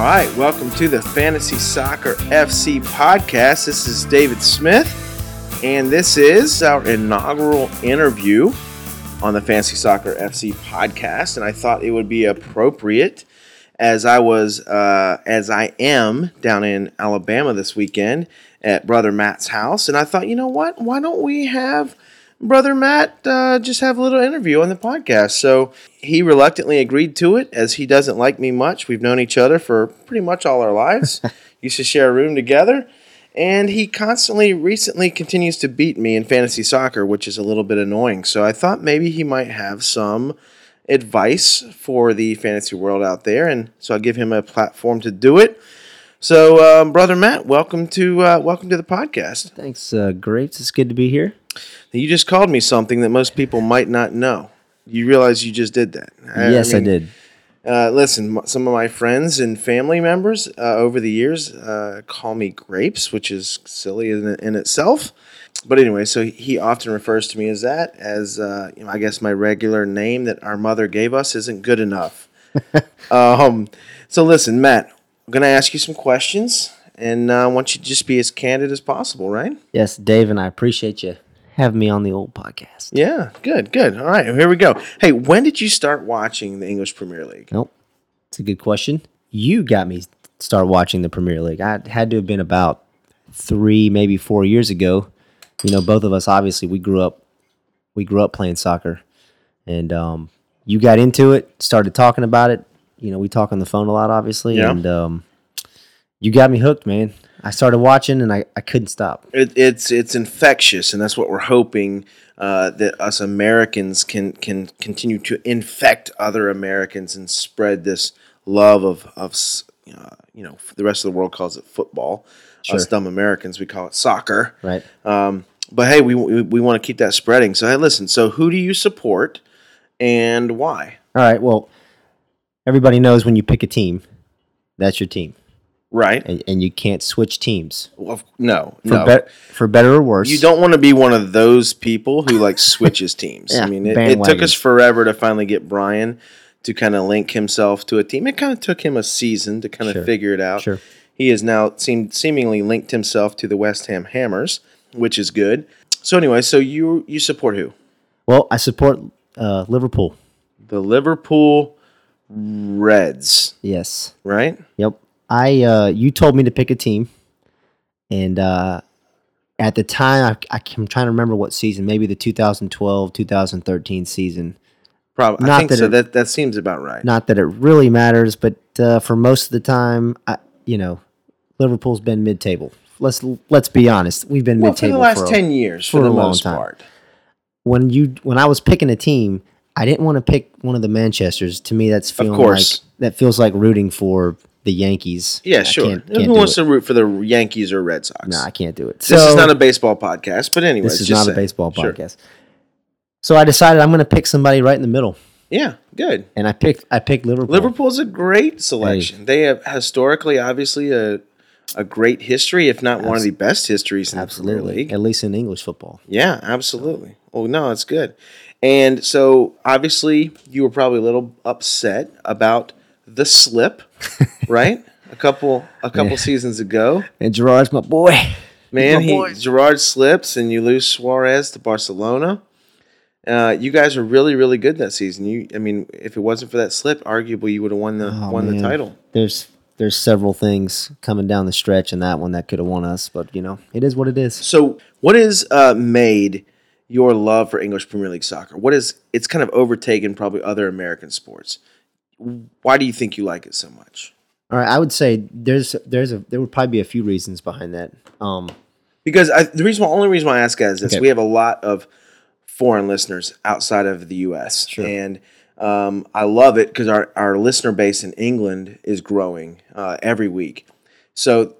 All right, welcome to the Fantasy Soccer FC podcast. This is David Smith, and this is our inaugural interview on the Fantasy Soccer FC podcast. And I thought it would be appropriate as I was, uh, as I am down in Alabama this weekend at Brother Matt's house. And I thought, you know what? Why don't we have brother Matt uh, just have a little interview on the podcast. So he reluctantly agreed to it as he doesn't like me much. We've known each other for pretty much all our lives, used to share a room together. And he constantly, recently continues to beat me in fantasy soccer, which is a little bit annoying. So I thought maybe he might have some advice for the fantasy world out there. And so I'll give him a platform to do it. So, um, brother Matt, welcome to uh, welcome to the podcast. Thanks, uh, Grapes. It's good to be here. You just called me something that most people might not know. You realize you just did that. yes, I, mean, I did. Uh, listen, some of my friends and family members uh, over the years uh, call me Grapes, which is silly in, in, itself. But anyway, so he often refers to me as that, as uh, you know, I guess my regular name that our mother gave us isn't good enough. um, so listen, Matt, I'm going to ask you some questions, and uh, I want you to just be as candid as possible, right? Yes, Dave, and I appreciate you having me on the old podcast. Yeah, good, good. All right, here we go. Hey, when did you start watching the English Premier League? Nope, it's a good question. You got me start watching the Premier League. I had to have been about three, maybe four years ago. You know, both of us obviously we grew up, we grew up playing soccer, and um, you got into it, started talking about it, you know, we talk on the phone a lot, obviously, yeah. and um, you got me hooked, man. I started watching and I, I couldn't stop. It, it's it's infectious, and that's what we're hoping uh, that us Americans can can continue to infect other Americans and spread this love of of uh, you know the rest of the world calls it football. Sure. Us dumb Americans we call it soccer. Right. Um, but hey, we we, we want to keep that spreading. So hey, listen. So who do you support, and why? All right. Well, everybody knows when you pick a team, that's your team. Right. And, and you can't switch teams. Well, no, for no. Be- for better or worse. You don't want to be one of those people who like switches teams. yeah, I mean, it, it, took us forever to finally get Brian to kind of link himself to a team. It kind of took him a season to kind of sure. figure it out. Sure. He has now seemed seemingly linked himself to the West Ham Hammers, which is good. So anyway, so you you support who? Well, I support uh, Liverpool. The Liverpool Reds. Yes. Right? Yep. I uh you told me to pick a team and uh at the time I, I'm trying to remember what season, maybe the 2012, 2013 season. Probably. Not that so. It, that that seems about right. Not that it really matters, but uh, for most of the time, I, you know, Liverpool's been mid-table. Let's let's be honest, we've been well, mid-table for the last for ten a, years for, for the most time. part. When you when I was picking a team, I didn't want to pick one of the Manchester's. To me, that's feeling like that feels like rooting for the Yankees. Yeah, sure. Can't, can't Who wants it. to root for the Yankees or Red Sox? No, I can't do it. So, this is not a baseball podcast, but anyway, this is not saying. a baseball podcast. Sure. So I decided I'm going to pick somebody right in the middle. Yeah, good. And I picked I picked Liverpool. Liverpool's a great selection. Hey. They have historically, obviously, a a great history, if not one of the best histories in absolutely. the Premier League. At least in English football. Yeah, absolutely. Oh no, it's good. And so obviously you were probably a little upset about the slip, right? A couple a couple yeah. seasons ago. And Gerrard's my boy. Man, my he boy. Gerrard slips and you lose Suarez to Barcelona. Uh, you guys are really, really good that season. You, I mean, if it wasn't for that slip, arguably you would have won the oh, won man. the title. There's there's several things coming down the stretch in that one that could have won us, but you know, it is what it is. So, what is uh, made your love for English Premier League soccer? What is it's kind of overtaken probably other American sports. Why do you think you like it so much? All right, I would say there's there's a there would probably be a few reasons behind that. Um, because I, the reason, only reason why I ask is this: okay. we have a lot of foreign listeners outside of the U.S. Sure. and um, I love it because our, our listener base in England is growing uh, every week. So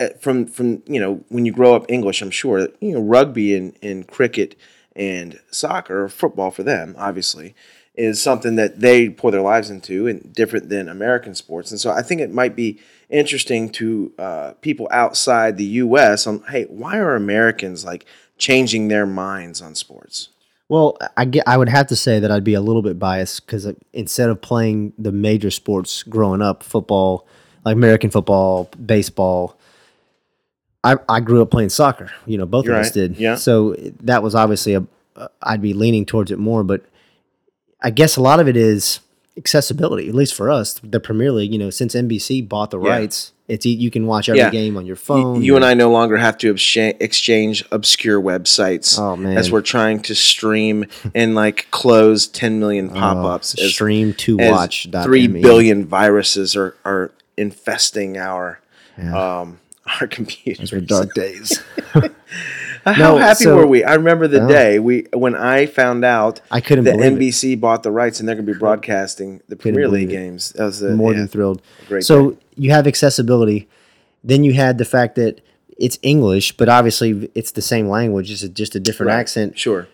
uh, from from you know when you grow up English, I'm sure you know rugby and, and cricket and soccer or football for them, obviously, is something that they pour their lives into and different than American sports. And so I think it might be interesting to uh, people outside the U.S. on, hey, why are Americans like changing their minds on sports? Well, I get, I would have to say that I'd be a little bit biased because instead of playing the major sports growing up, football, like American football, baseball. I I grew up playing soccer. You know, both You're of us did. Yeah. So that was obviously a. I'd be leaning towards it more, but I guess a lot of it is accessibility. At least for us, the Premier League. You know, since NBC bought the Yeah. rights, it's you can watch every Yeah. game on your phone. You and I no longer have to exchange, obscure websites Oh as we're trying to stream and like close 10 million pop-ups Oh, stream to watch. three ME. billion viruses are, are infesting our Yeah. um our computers. Those were dark days. How No, happy so- were we? I remember the Yeah. day we when I found out I couldn't that believe it. NBC bought the rights and they're going to be broadcasting the Premier League it. games. That was the, more yeah, than thrilled. great So you have accessibility. Then you had the fact that it's English, but obviously it's the same language, it's just a different Right. accent. Sure.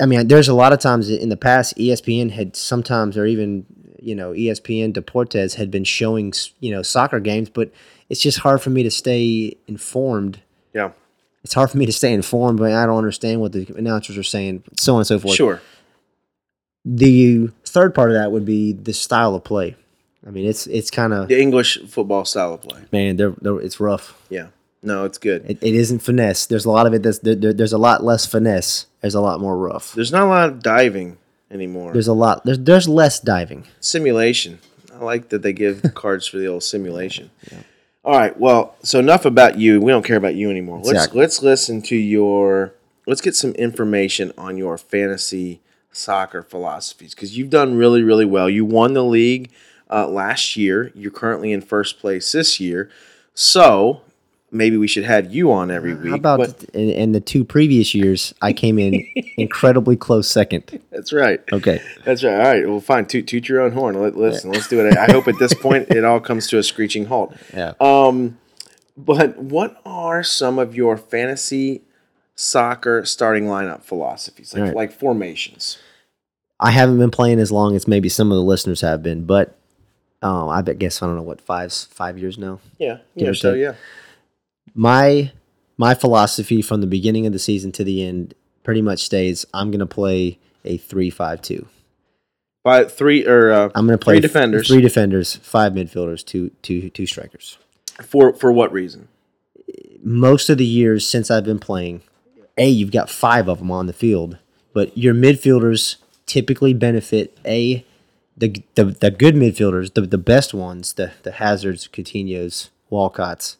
I mean, there's a lot of times in the past, ESPN had sometimes, or even you know, ESPN Deportes had been showing you know soccer games, but it's just hard for me to stay informed. Yeah. It's hard for me to stay informed, but I don't understand what the announcers are saying, so on and so forth. Sure. The third part of that would be the style of play. I mean, it's it's kind of The English football style of play. man, they're, they're, it's rough. Yeah. No, it's good. It, it isn't finesse. There's a lot of it that's there, there- there's a lot less finesse. There's a lot more rough. There's not a lot of diving anymore. There's a lot. There's there's less diving. simulation. I like that they give cards for the old simulation. All right. Well, so enough about you. We don't care about you anymore. Let's Exactly. let's listen to your. Let's get some information on your fantasy soccer philosophies because you've done really really well. You won the league uh, last year. You're currently in first place this year. So maybe we should have you on every week. How about but- in, in the two previous years, I came in incredibly close second. that's right. Okay. That's right. All right. Well, fine. Toot, toot your own horn. Let, listen, let's do it. I hope at this point it all comes to a screeching halt. Yeah. Um, but what are some of your fantasy soccer starting lineup philosophies, like right. like formations? I haven't been playing as long as maybe some of the listeners have been, but um, I guess I don't know what five five years now. Yeah. Yeah. So take. yeah. My my philosophy from the beginning of the season to the end pretty much stays I'm going to play a 3-5-2. By three or uh, I'm going to play three defenders. three defenders, five midfielders, two two two strikers. for for what reason? Most of the years since I've been playing, A, you've got 5 of them on the field, but your midfielders typically benefit A the the, the good midfielders, the, the best ones, the the Hazards, Coutinho's, Walcott's.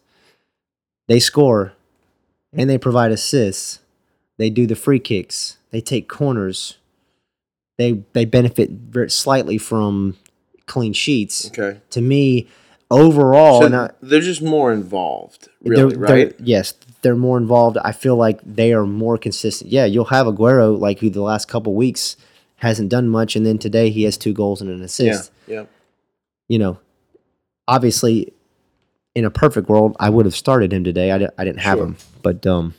They score and they provide assists. They do the free kicks. They take corners. They they benefit very slightly from clean sheets. Okay. To me, overall, So I, they're just more involved, they're- really, they're- right? yes, they're more involved. I feel like they are more consistent. Yeah, you'll have Aguero like who the last couple weeks hasn't done much, and then today he has two goals and an Yeah. assist. Yeah. You know, obviously, in a perfect world, I would have started him today. I, didn't have Sure. him, but um,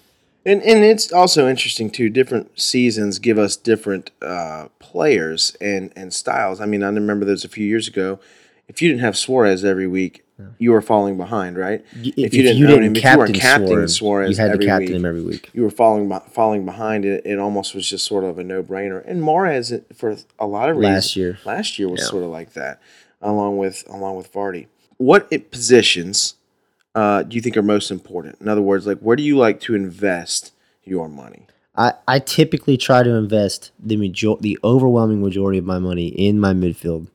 And and it's also interesting too. Different seasons give us different uh, players and and styles. I mean, I remember those a few years ago. If you didn't have Suarez every week, you were falling behind, right? y- If you didn't own him, if you weren't Suarez, Suarez you had to captain week, him every week. you were falling falling behind. It it almost was just sort of a no brainer. And Mahrez, for a lot of reasons, Last year. last year was Yeah. sort of like that, along with along with Vardy. What it, positions uh, do you think are most important? In other words, like where do you like to invest your money? I, I typically try to invest the major- the overwhelming majority of my money in my midfield,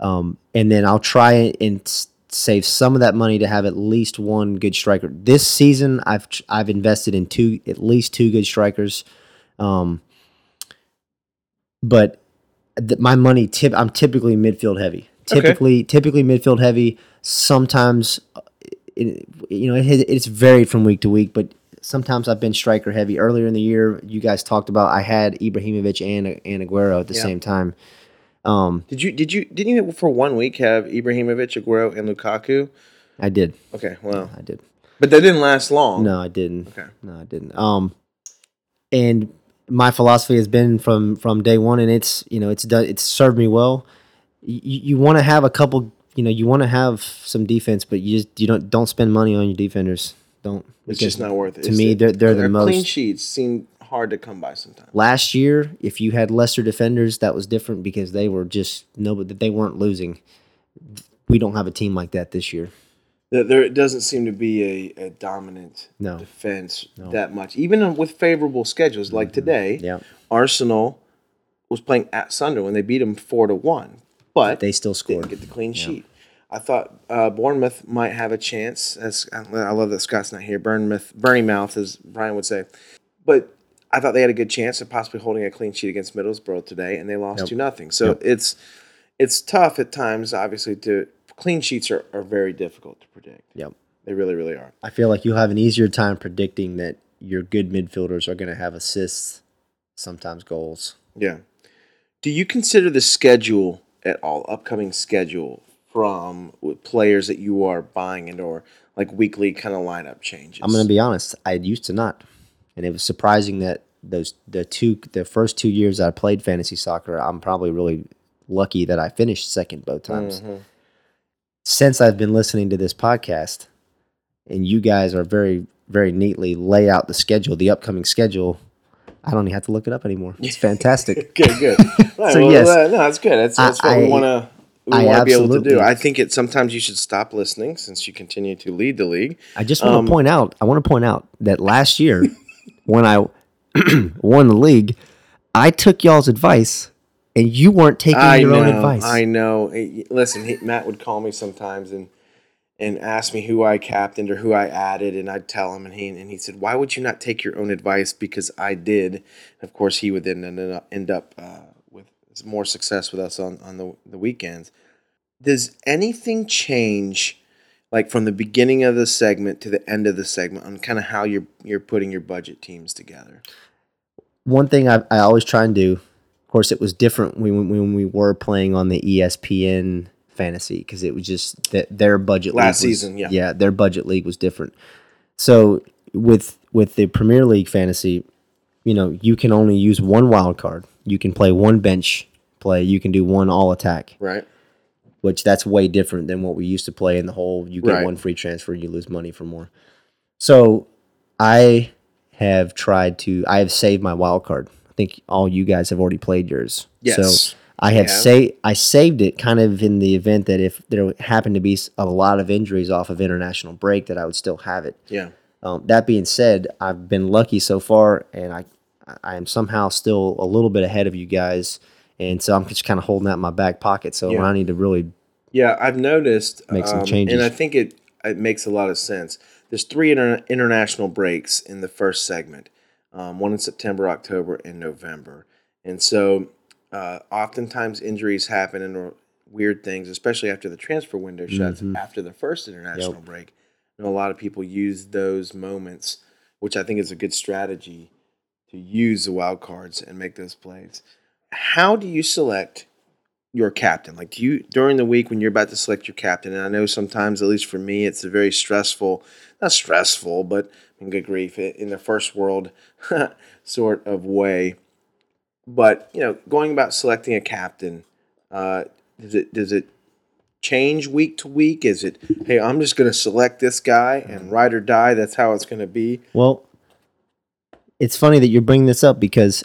um, and then I'll try and save some of that money to have at least one good striker. This season, I've I've invested in two at least two good strikers, um, but th- my money tip I'm typically midfield heavy. Okay. Typically, typically midfield heavy. Sometimes, it, you know, it, it's varied from week to week, but sometimes I've been striker heavy. Earlier in the year, you guys talked about I had Ibrahimovic and and Aguero at the Yeah. same time. Um, Did you did you didn't you for one week have Ibrahimovic, Aguero, and Lukaku? I did, Okay, well, I did. but that didn't last long. No, I didn't. Okay. No, I didn't. Um, and my philosophy has been from from day one, and it's you know it's done it's served me well. You, you want to have a couple, you know, you want to have some defense, but you just you don't don't spend money on your defenders. Don't. It's just not worth it. To It's me, they're they're the most. clean sheets seem hard to come by sometimes. Last year, if you had lesser defenders, that was different because they were just no, but they weren't losing. we don't have a team like that this year. There, doesn't seem to be a, a dominant No. defense that much, even with favorable schedules like today. Mm-hmm. Yeah. Arsenal was playing at Sunderland. They beat them four to one, but They still didn't scored. get the clean sheet. I thought uh, Bournemouth might have a chance. As I love that Scott's not here. Bournemouth, Bernie Mouth, as Brian would say, but I thought they had a good chance of possibly holding a clean sheet against Middlesbrough today, and they lost Yep. two nothing. So it's it's tough at times. Obviously, to clean sheets are, are very difficult to predict. Yep. They really, really are. I feel like you'll have an easier time predicting that your good midfielders are going to have assists, sometimes goals. Yeah. Do you consider the schedule at all, upcoming schedule from with players that you are buying into, or like weekly kind of lineup changes? I'm going to be honest. I used to not, and it was surprising that those the two the first two years I played fantasy soccer, I'm probably really lucky that I finished second both times. Mhm. Since I've been listening to this podcast, and you guys are very very neatly lay out the schedule, the upcoming schedule. I don't even have to look it up anymore. It's fantastic. Good, good. Right, So, well, yes. uh, no, that's good. That's, that's what we want to we I want to be able to do. I think it sometimes you should stop listening since you continue to lead the league. I just want Um, to point out. I want to point out that last year, when I won the league, I took y'all's advice, and you weren't taking I your know. own advice. I know. Listen, he, Matt would call me sometimes and and ask me who I captained or who I added, and I'd tell him, and he and he said, "Why would you not take your own advice?" Because I did. Of course, he would then end up, uh, with more success with us on on the the weekends. Does anything change? Like from the beginning of the segment to the end of the segment, on kind of how you're you're putting your budget teams together. One thing I, I always try and do. Of course, it was different when, when we were playing on the ESPN fantasy because it was just that their budget Last league was- season, yeah. yeah, their budget league was different. So with with the Premier League fantasy, you know, you can only use one wild card. You can play one bench play. You can do one all attack. Right. which that's way different than what we used to play in the whole you get Right. one free transfer you lose money for more so i have tried to i have saved my wild card i think all you guys have already played yours Yes. so i have Yeah. sa- i saved it kind of in the event that if there happened to be a lot of injuries off of international break that i would still have it Yeah. um, that being said, I've been lucky so far, and I I am somehow still a little bit ahead of you guys, and so I'm just kind of holding that in my back pocket. So when Yeah. I need to really Yeah, I've noticed. Make some um, changes. and I think it it makes a lot of sense. There's three inter- international breaks in the first segment, um, one in September, October, and November, and so uh, oftentimes injuries happen and weird things, especially after the transfer window shuts Mhm. after the first international break. And a lot of people use those moments, which I think is a good strategy to use the wild cards and make those plays. How do you select your captain? Like, do you during the week when you're about to select your captain? And I know sometimes, at least for me, it's a very stressful, not stressful, but I mean, good grief, in the first world sort of way. But you know, going about selecting a captain, uh, does it does it change week to week? Is it hey, I'm just going to select this guy and ride or die? That's how it's going to be. Well, it's funny that you're bringing this up because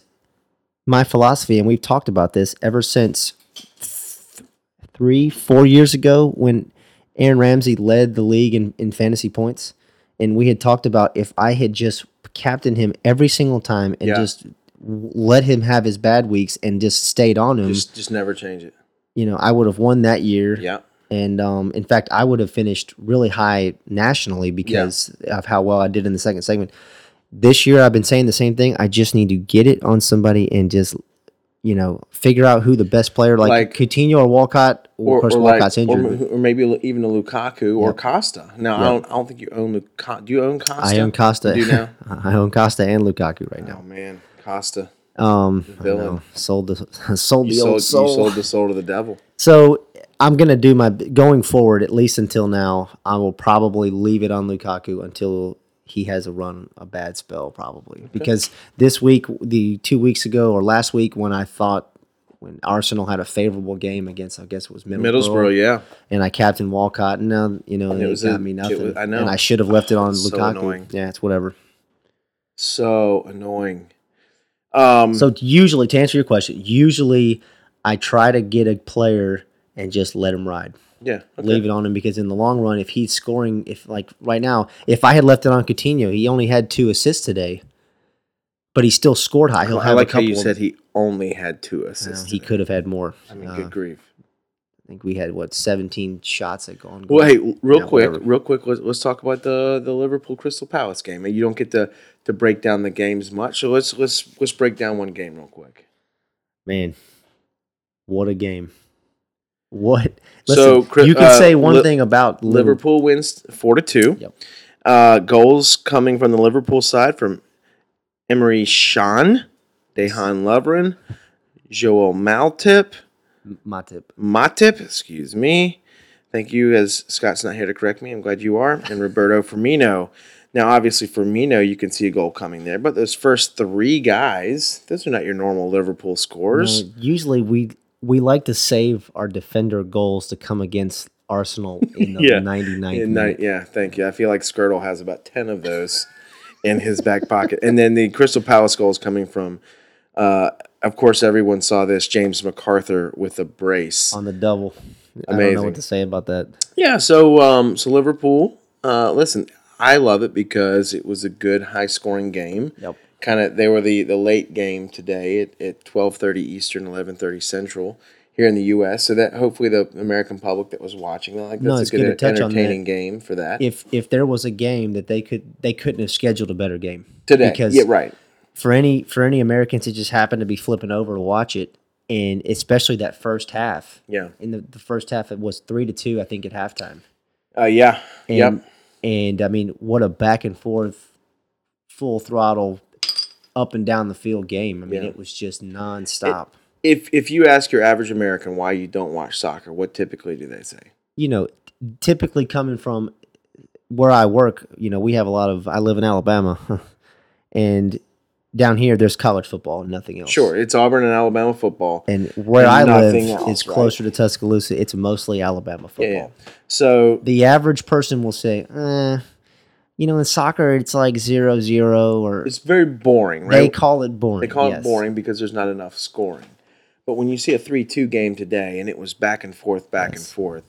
my philosophy, and we've talked about this ever since th- three, four years ago when Aaron Ramsey led the league in, in fantasy points. And we had talked about if I had just captained him every single time and Yeah. just let him have his bad weeks and just stayed on him, Just just never change it. you know, I would have won that year. Yeah. And um, in fact, I would have finished really high nationally because of how well I did in the second segment. This year, I've been saying the same thing. I just need to get it on somebody and just, you know, figure out who the best player, like, Like- Coutinho or Walcott. Well, of course, like- Walcott's injured. or, or maybe even a Lukaku or. Costa. No, I don't. I don't think you own Lukaku. Do you own Costa? I own Costa. You do now? I own Costa and Lukaku right now. Oh now. man, Costa. Um, villain. sold the sold You the sold, old soul. you sold the soul to the devil. So I'm gonna do my going forward at least until now. I will probably leave it on Lukaku until he has a run a bad spell probably because this week, the two weeks ago or last week when I thought when Arsenal had a favorable game against I guess it was Middlesbrough, Middlesbrough, yeah. and I captained Walcott and now you know it, was got a- me nothing. was- I know. and I should have left it on So Lukaku. annoying. Yeah, it's whatever. So annoying. Um, So usually, to answer your question, usually I try to get a player and just let him ride. Yeah. Okay. leave it on him because in the long run, if he's scoring, if like right now, if I had left it on Coutinho, he only had two assists today, but he still scored high. He'll I have like a how couple. you of- said he only had two assists. he could have had more. I mean, Uh, good grief. I think we had what seventeen shots at goal. Well, hey, real Yeah, quick, whatever. real quick, let's, let's talk about the the Liverpool Crystal Palace game. You don't get to to break down the games much, so let's let's let's break down one game real quick. man, what a game! What? So, Listen, Chris- you can uh, say one Li- thing about Liverpool. Liverpool wins four to two. Yep. Uh, goals coming from the Liverpool side from Emre Can, Dejan Lovren, Joel Maltip, Matip. Matip, excuse me. Thank you, as Scott's not here to correct me. I'm glad you are. And Roberto Firmino. Now, obviously, Firmino, you can see a goal coming there, but those first three guys, those are not your normal Liverpool scores. No, usually we we like to save our defender goals to come against Arsenal in the Yeah. 99th And I- minute. yeah, thank you. I feel like Skrtel has about 10 of those in his back pocket. And then the Crystal Palace goals coming from, uh, of course, everyone saw this James McArthur with a brace. on the double. Amazing. I don't know what to say about that. Yeah, so um, so Liverpool, uh, listen, I love it because it was a good high scoring game. Yep. Kind of, they were the, the late game today at, at twelve thirty Eastern, eleven thirty Central here in the U.S. So that hopefully the American public that was watching, like that's No, a good, good to touch on that. entertaining game for that If if there was a game that they could they couldn't have scheduled a better game today. because yeah, right. For any for any Americans that just happen to be flipping over to watch it and especially that first half. Yeah. In the, the first half it was three to two, I think, at halftime. Uh, yeah. And yep. and I mean, what a back and forth, full throttle, up and down the field game. I mean, Yeah. it was just nonstop. If if you ask your average American why you don't watch soccer, what typically do they say? you know, typically coming from where I work, you know, we have a lot of. I live in Alabama, and down here there's college football and nothing else. Sure, it's Auburn and Alabama football. And where And I live else, is right? closer to Tuscaloosa. It's mostly Alabama football. Yeah, yeah. So The average person will say, eh, you know, in soccer it's like zero zero, or it's very boring, they call it boring. They call yes. it boring because there's not enough scoring. But when you see a 3 2 game today and it was back and forth, back and forth,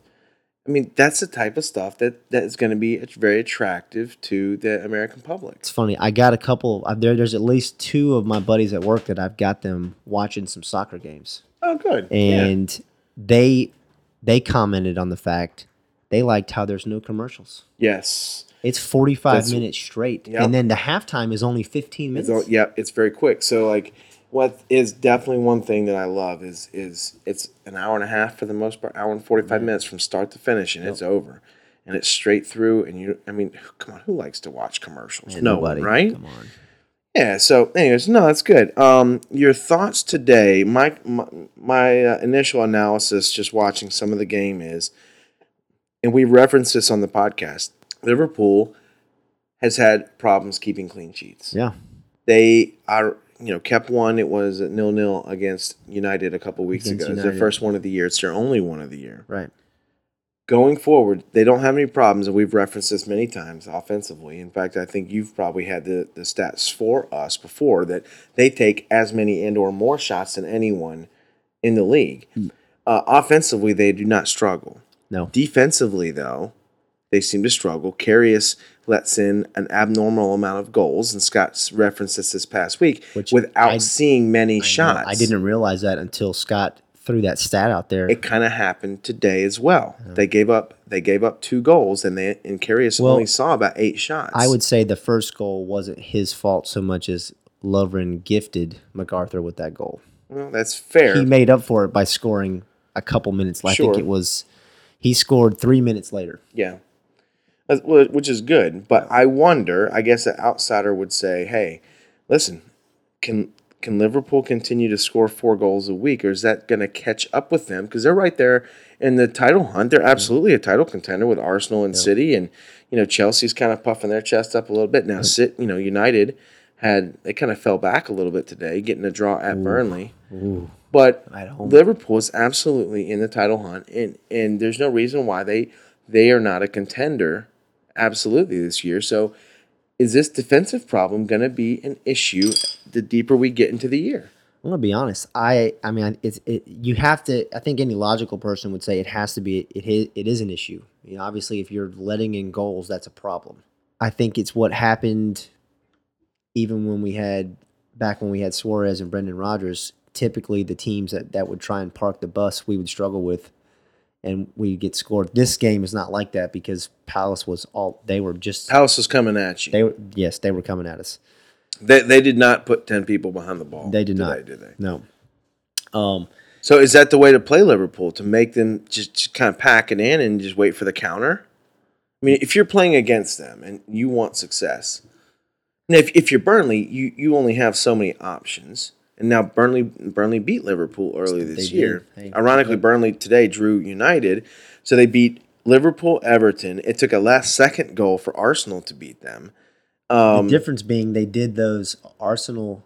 I mean, that's the type of stuff that, that is going to be very attractive to the American public. It's funny. I got a couple. uh, There, there's at least two of my buddies at work that I've got them watching some soccer games. Oh, good. Yeah. and they they commented on the fact they liked how there's no commercials. Yes. It's 45 That's- minutes straight, Yep. and then the halftime is only 15 It's minutes. all, yeah, it's very quick. So, like, what is definitely one thing that I love is is it's an hour and a half for the most part, hour and forty five minutes from start to finish, and it's over, and it's straight through. And you, I mean, come on, who likes to watch commercials? No nobody. one, right? Come on. Yeah. So, anyways, no, that's good. Um, your thoughts today? My my, my uh, initial analysis, just watching some of the game, is, and we reference this on the podcast. Liverpool has had problems keeping clean sheets. Yeah, They are, you know, kept one. It was nil nil against United a couple weeks Against ago. It's their first one of the year. It's their only one of the year. right. Going forward, they don't have any problems, and we've referenced this many times offensively. In fact, I think you've probably had the, the stats for us before that they take as many and or more shots than anyone in the league. Uh, offensively, they do not struggle. No, Defensively, though, they seem to struggle. Karius lets in an abnormal amount of goals, and Scott's referenced this this past week Which without I- seeing many I know. shots. I didn't realize that until Scott threw that stat out there. It kind of happened today as well. They gave up. They gave up two goals, and they and Karius Well, only saw about eight shots. I would say the first goal wasn't his fault so much as Lovren gifted McArthur with that goal. Well, that's fair. He made up for it by scoring a couple minutes. I Sure. think it was he scored three minutes later. Yeah. Which is good. But I wonder, I guess an outsider would say, hey, listen, can can Liverpool continue to score four goals a week, or is that going to catch up with them? Because they're right there in the title hunt. They're absolutely a title contender with Arsenal and City, and you know Chelsea's kind of puffing their chest up a little bit now. Sit, you know, United had they kind of fell back a little bit today, getting a draw at Burnley. Ooh, But. Liverpool is absolutely in the title hunt, and and there's no reason why they they are not a contender, absolutely this year. So, is this defensive problem going to be an issue the deeper we get into the year? I'm gonna be honest. I I mean, it's it. You have to. I think any logical person would say it has to be. It it, is an issue. You know, obviously, if you're letting in goals, that's a problem. I think it's what happened. Even when we had back when we had Suarez and Brendan Rodgers, typically the teams that, that would try and park the bus, we would struggle with, and we get scored. This game is not like that because Palace was all they were just Palace was coming at you. they were yes they were coming at us. They, they did not put 10 people behind the ball. They did not. did they? No. Um, So is that the way to play Liverpool? To make them just, just kind of pack it in and just wait for the counter? I mean, if you're playing against them and you want success, now if, if you're Burnley, you, you only have so many options. And now Burnley Burnley beat Liverpool earlier this did. year. They- Ironically, Burnley today drew United, so they beat Liverpool, Everton. It took a last second goal for Arsenal to beat them. Um, the difference being they did those Arsenal,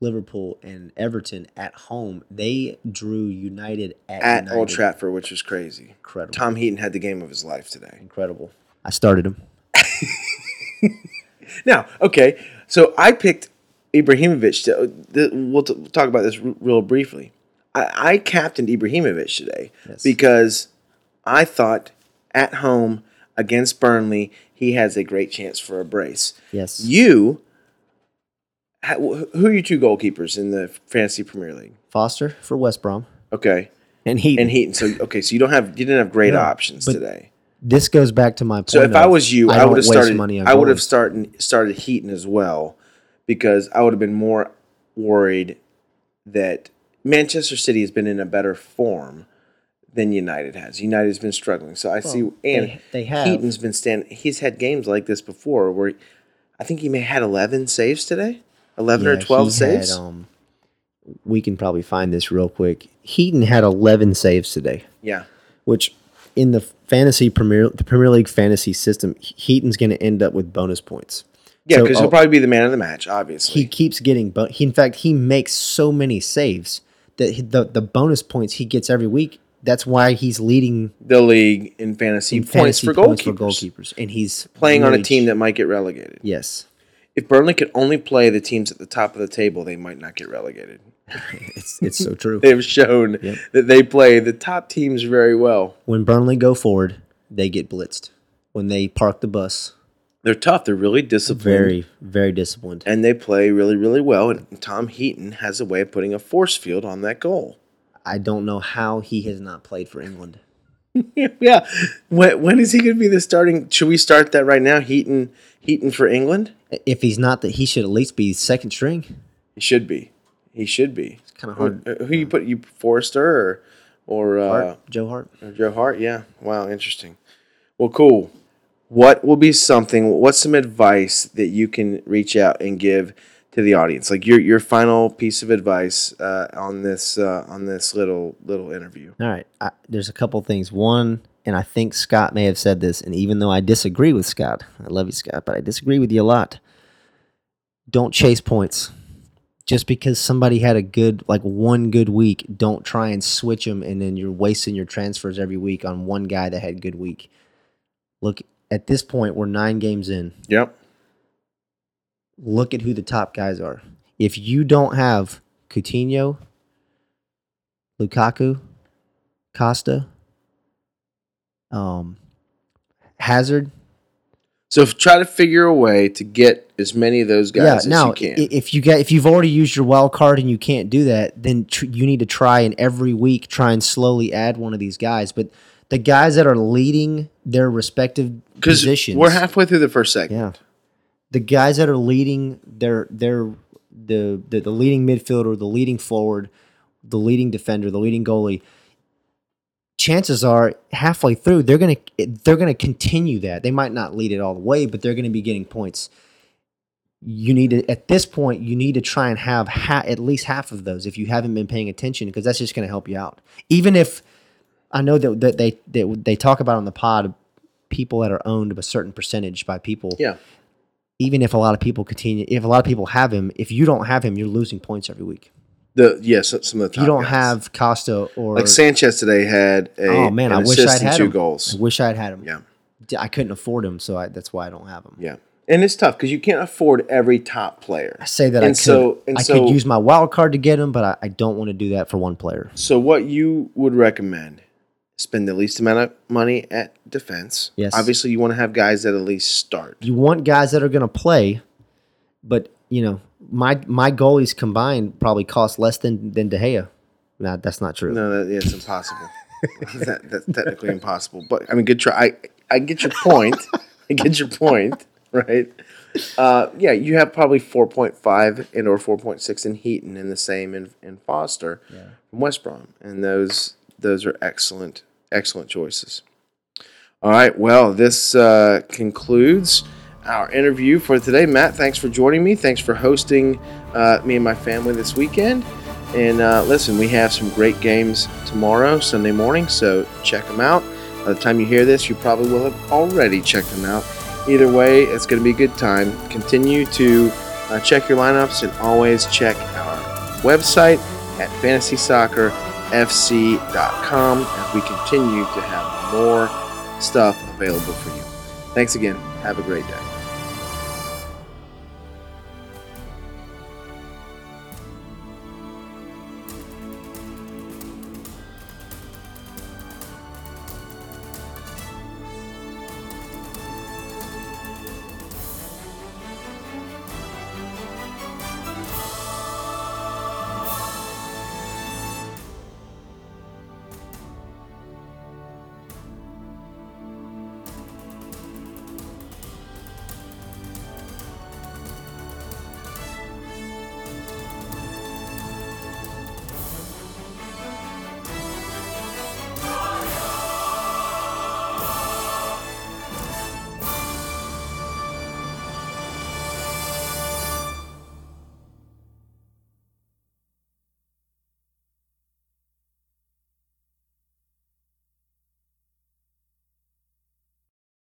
Liverpool, and Everton at home. They drew United at, at United. Old Trafford, which was crazy. Incredible. Tom Heaton had the game of his life today. Incredible. I started him. Now, okay, so I picked Ibrahimovic. To, uh, the, we'll, t- we'll talk about this r- real briefly. I, I captained Ibrahimovic today Yes. because I thought at home against Burnley he has a great chance for a brace. Yes. You, who are your two goalkeepers in the fantasy Premier League? Foster for West Brom. Okay, And he and Heaton. So okay, so you don't have you didn't have great No, options today. this goes back to my point. So if I was you, I, don't would have started. money I would have started started Heaton as well, because I would have been more worried that Manchester City has been in a better form than United has. United has been struggling, so I see. And they- they have. Heaton's been standing. He's had games like this before, where I think he may had eleven saves today, eleven or twelve he saves. Had, um, we can probably find this real quick. Heaton had 11 saves today, yeah, which in the fantasy Premier the Premier League fantasy system, Heaton's going to end up with bonus points. Yeah, because oh, he'll probably be the man of the match. Obviously, he keeps getting but he in fact he makes so many saves that he, the the bonus points he gets every week that's why he's leading the league in fantasy in points, fantasy for, points goalkeepers, for goalkeepers and he's playing on a team that might get relegated. yes If Burnley could only play the teams at the top of the table, they might not get relegated. it's it's so true They've shown that they play the top teams very well. when Burnley go forward they get blitzed when they park the bus They're tough. They're really disciplined. very very disciplined and they play really, really well. And Tom Heaton has a way of putting a force field on that goal. I don't know how he has not played for England yeah. When, when is he going to be the starting? Should we start that right now? Heaton, Heaton for England? if he's not that he should at least be second string He should be. He should be. It's kinda hard. Who, who you put? You Forster or or uh, Hart, Joe Hart Or Joe Hart, yeah. Wow, interesting. Well, cool. What will be something? What's some advice that you can reach out and give to the audience? Like your your final piece of advice uh, on this uh, on this little little interview. All right. I, there's a couple things. One, and I think Scott may have said this, and even though I disagree with Scott, I love you, Scott, but I disagree with you a lot. Don't chase points. Just because somebody had a good, like one good week, don't try and switch them, and then you're wasting your transfers every week on one guy that had good week. Look, at this point, we're nine games in. Yep. Look at who the top guys are. If you don't have Coutinho, Lukaku, Costa, um, Hazard. So try to figure a way to get as many of those guys yeah. as Now, you can. i- if you get if you've already used your wild card and you can't do that, then tr- you need to try and every week try and slowly add one of these guys. But the guys that are leading their respective positions, we're halfway through the first segment. Yeah. The guys that are leading their their the, the the leading midfielder, the leading forward, the leading defender, the leading goalie, chances are halfway through they're going to they're to continue that. They might not lead it all the way, but they're going to be getting points. You need to at this point you need to try and have ha- at least half of those if you haven't been paying attention because that's just going to help you out. Even if I know that, that they that they talk about on the pod people that are owned of a certain percentage by people Yeah. even if a lot of people continue, if a lot of people have him, if you don't have him, you're losing points every week. The yes, some of the top you don't guys. have Costa or like Sanchez today had a oh man, I wish I'd had two him. goals. I wish I'd had him. Yeah. I couldn't afford him, so I, that's why I don't have him. Yeah. and it's tough because you can't afford every top player. I say that I And could, so- and I so- could use my wild card to get him, but I, I don't want to do that for one player. So, what you would recommend? Spend the least amount of money at defense. Yes. Obviously, you want to have guys that at least start. You want guys that are going to play, but you know my my goalies combined probably cost less than than De Gea. Nah, that's not true. No, that, yeah, it's impossible. that, that's technically impossible. But I mean, good try. I, I get your point. I get your point, right? Uh, yeah, you have probably 4.5 and or 4.6 in Heaton and the same in, in Foster from West Brom. And those those are excellent, excellent choices. All right, well, this uh, concludes our interview for today. Matt, thanks for joining me. Thanks for hosting uh, me and my family this weekend. And uh, listen, we have some great games tomorrow, Sunday morning, so check them out. By the time you hear this, you probably will have already checked them out. Either way, it's going to be a good time. Continue to uh, check your lineups and always check our website at fantasysoccerfc.com as we continue to have more stuff available for you. Thanks again. Have a great day.